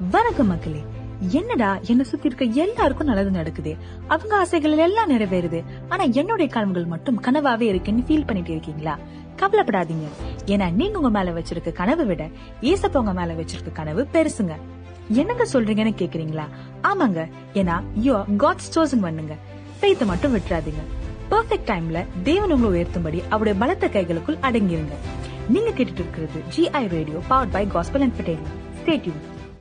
வணக்கம் மக்களே என்னடா என்ன சுத்தி இருக்க எல்லாருக்கும் நல்லது நடக்குது. அவங்க ஆசைகள் எல்லாம் நிறைவேறுது. ஆனா என்னுடைய கனவுகள் மட்டும் கனவாவே இருக்குன்னு ஃபீல் பண்ணிட்டு இருக்கீங்களா? கவலைப்படாதீங்க. ஏன்னா நீங்க உங்க மேல வச்சிருக்க கனவை விட ஏசப்ப உங்க மேல வச்சிருக்க கனவு பெருசுங்க. என்னங்க சொல்றீங்கன்னு கேக்குறீங்களா? ஆமாங்க. ஏன்னா யோ காட்ஸ் சோசன் பண்ணுங்க ஃபெய்த்தை மட்டும் விட்டுறாதீங்க. பெர்ஃபெக்ட் டைம்ல தேவன் உங்களை உயர்த்தும்படி அவருடைய பலத்த கைகளுக்குள் அடங்கிருங்க. நீங்க கேட்டுட்டு இருக்கிறது GI radio powered by gospel entertainment stay tune